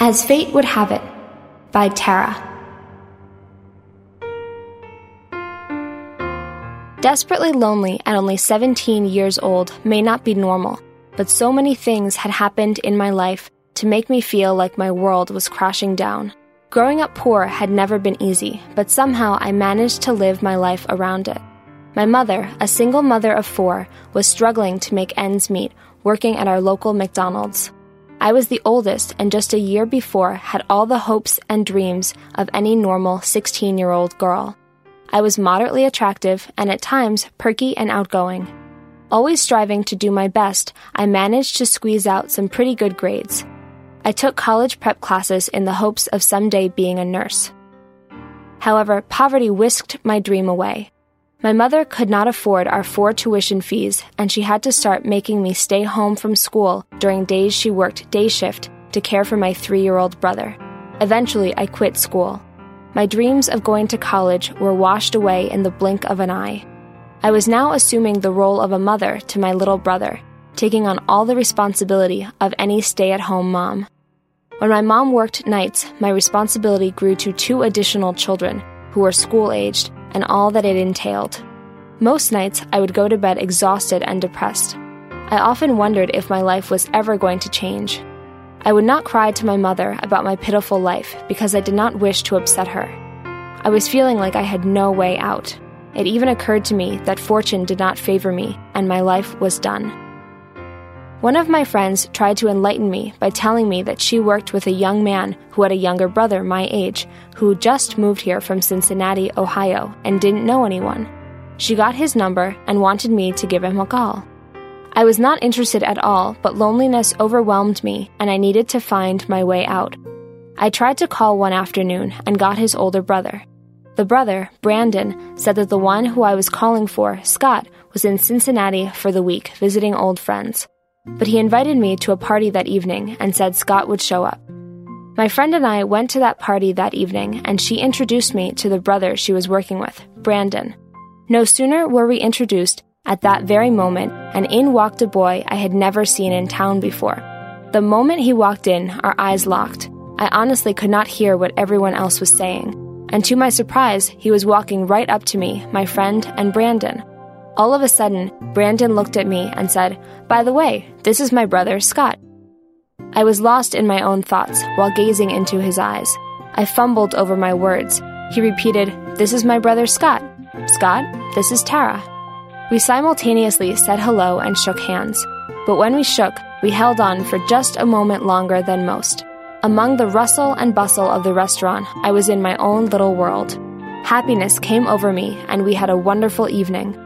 As Fate Would Have It by Tara. Desperately lonely at only 17 years old may not be normal, but so many things had happened in my life to make me feel like my world was crashing down. Growing up poor had never been easy, but somehow I managed to live my life around it. My mother, a single mother of four, was struggling to make ends meet, working at our local McDonald's. I was the oldest and just a year before had all the hopes and dreams of any normal 16 year old girl. I was moderately attractive and at times perky and outgoing. Always striving to do my best, I managed to squeeze out some pretty good grades. I took college prep classes in the hopes of someday being a nurse. However, poverty whisked my dream away. My mother could not afford our four tuition fees, and she had to start making me stay home from school during days she worked day shift to care for my three year old brother. Eventually, I quit school. My dreams of going to college were washed away in the blink of an eye. I was now assuming the role of a mother to my little brother, taking on all the responsibility of any stay at home mom. When my mom worked nights, my responsibility grew to two additional children who were school aged and all that it entailed. Most nights, I would go to bed exhausted and depressed. I often wondered if my life was ever going to change. I would not cry to my mother about my pitiful life because I did not wish to upset her. I was feeling like I had no way out. It even occurred to me that fortune did not favor me and my life was done. One of my friends tried to enlighten me by telling me that she worked with a young man who had a younger brother my age, who just moved here from Cincinnati, Ohio, and didn't know anyone. She got his number and wanted me to give him a call. I was not interested at all, but loneliness overwhelmed me and I needed to find my way out. I tried to call one afternoon and got his older brother. The brother, Brandon, said that the one who I was calling for, Scott, was in Cincinnati for the week visiting old friends but he invited me to a party that evening and said Scott would show up. My friend and I went to that party that evening, and she introduced me to the brother she was working with, Brandon. No sooner were we introduced at that very moment, and in walked a boy I had never seen in town before. The moment he walked in, our eyes locked. I honestly could not hear what everyone else was saying. And to my surprise, he was walking right up to me, my friend, and Brandon. All of a sudden, Brandon looked at me and said, By the way, this is my brother, Scott. I was lost in my own thoughts while gazing into his eyes. I fumbled over my words. He repeated, This is my brother, Scott. Scott, this is Tara. We simultaneously said hello and shook hands. But when we shook, we held on for just a moment longer than most. Among the rustle and bustle of the restaurant, I was in my own little world. Happiness came over me, and we had a wonderful evening.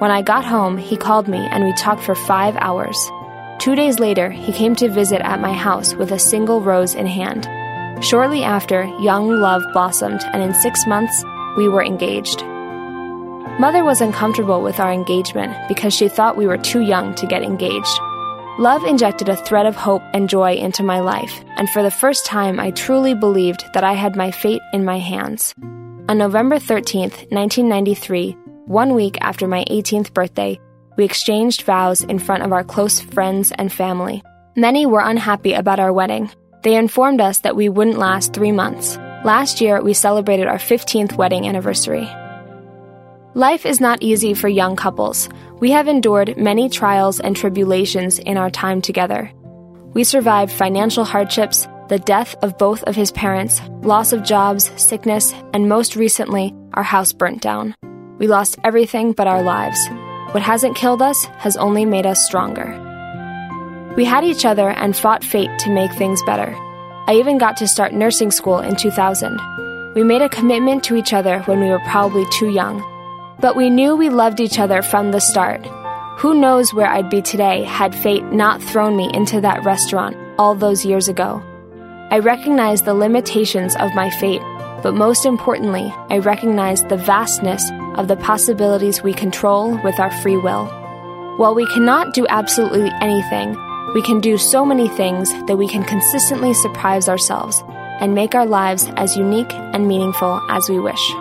When I got home, he called me and we talked for five hours. Two days later, he came to visit at my house with a single rose in hand. Shortly after, young love blossomed, and in six months, we were engaged. Mother was uncomfortable with our engagement because she thought we were too young to get engaged. Love injected a thread of hope and joy into my life, and for the first time, I truly believed that I had my fate in my hands. On November 13th, 1993, one week after my 18th birthday, we exchanged vows in front of our close friends and family. Many were unhappy about our wedding. They informed us that we wouldn't last three months. Last year, we celebrated our 15th wedding anniversary. Life is not easy for young couples. We have endured many trials and tribulations in our time together. We survived financial hardships, the death of both of his parents, loss of jobs, sickness, and most recently, our house burnt down. We lost everything but our lives. What hasn't killed us has only made us stronger. We had each other and fought fate to make things better. I even got to start nursing school in 2000. We made a commitment to each other when we were probably too young. But we knew we loved each other from the start. Who knows where I'd be today had fate not thrown me into that restaurant all those years ago. I recognize the limitations of my fate, but most importantly, I recognize the vastness of the possibilities we control with our free will. While we cannot do absolutely anything, we can do so many things that we can consistently surprise ourselves and make our lives as unique and meaningful as we wish.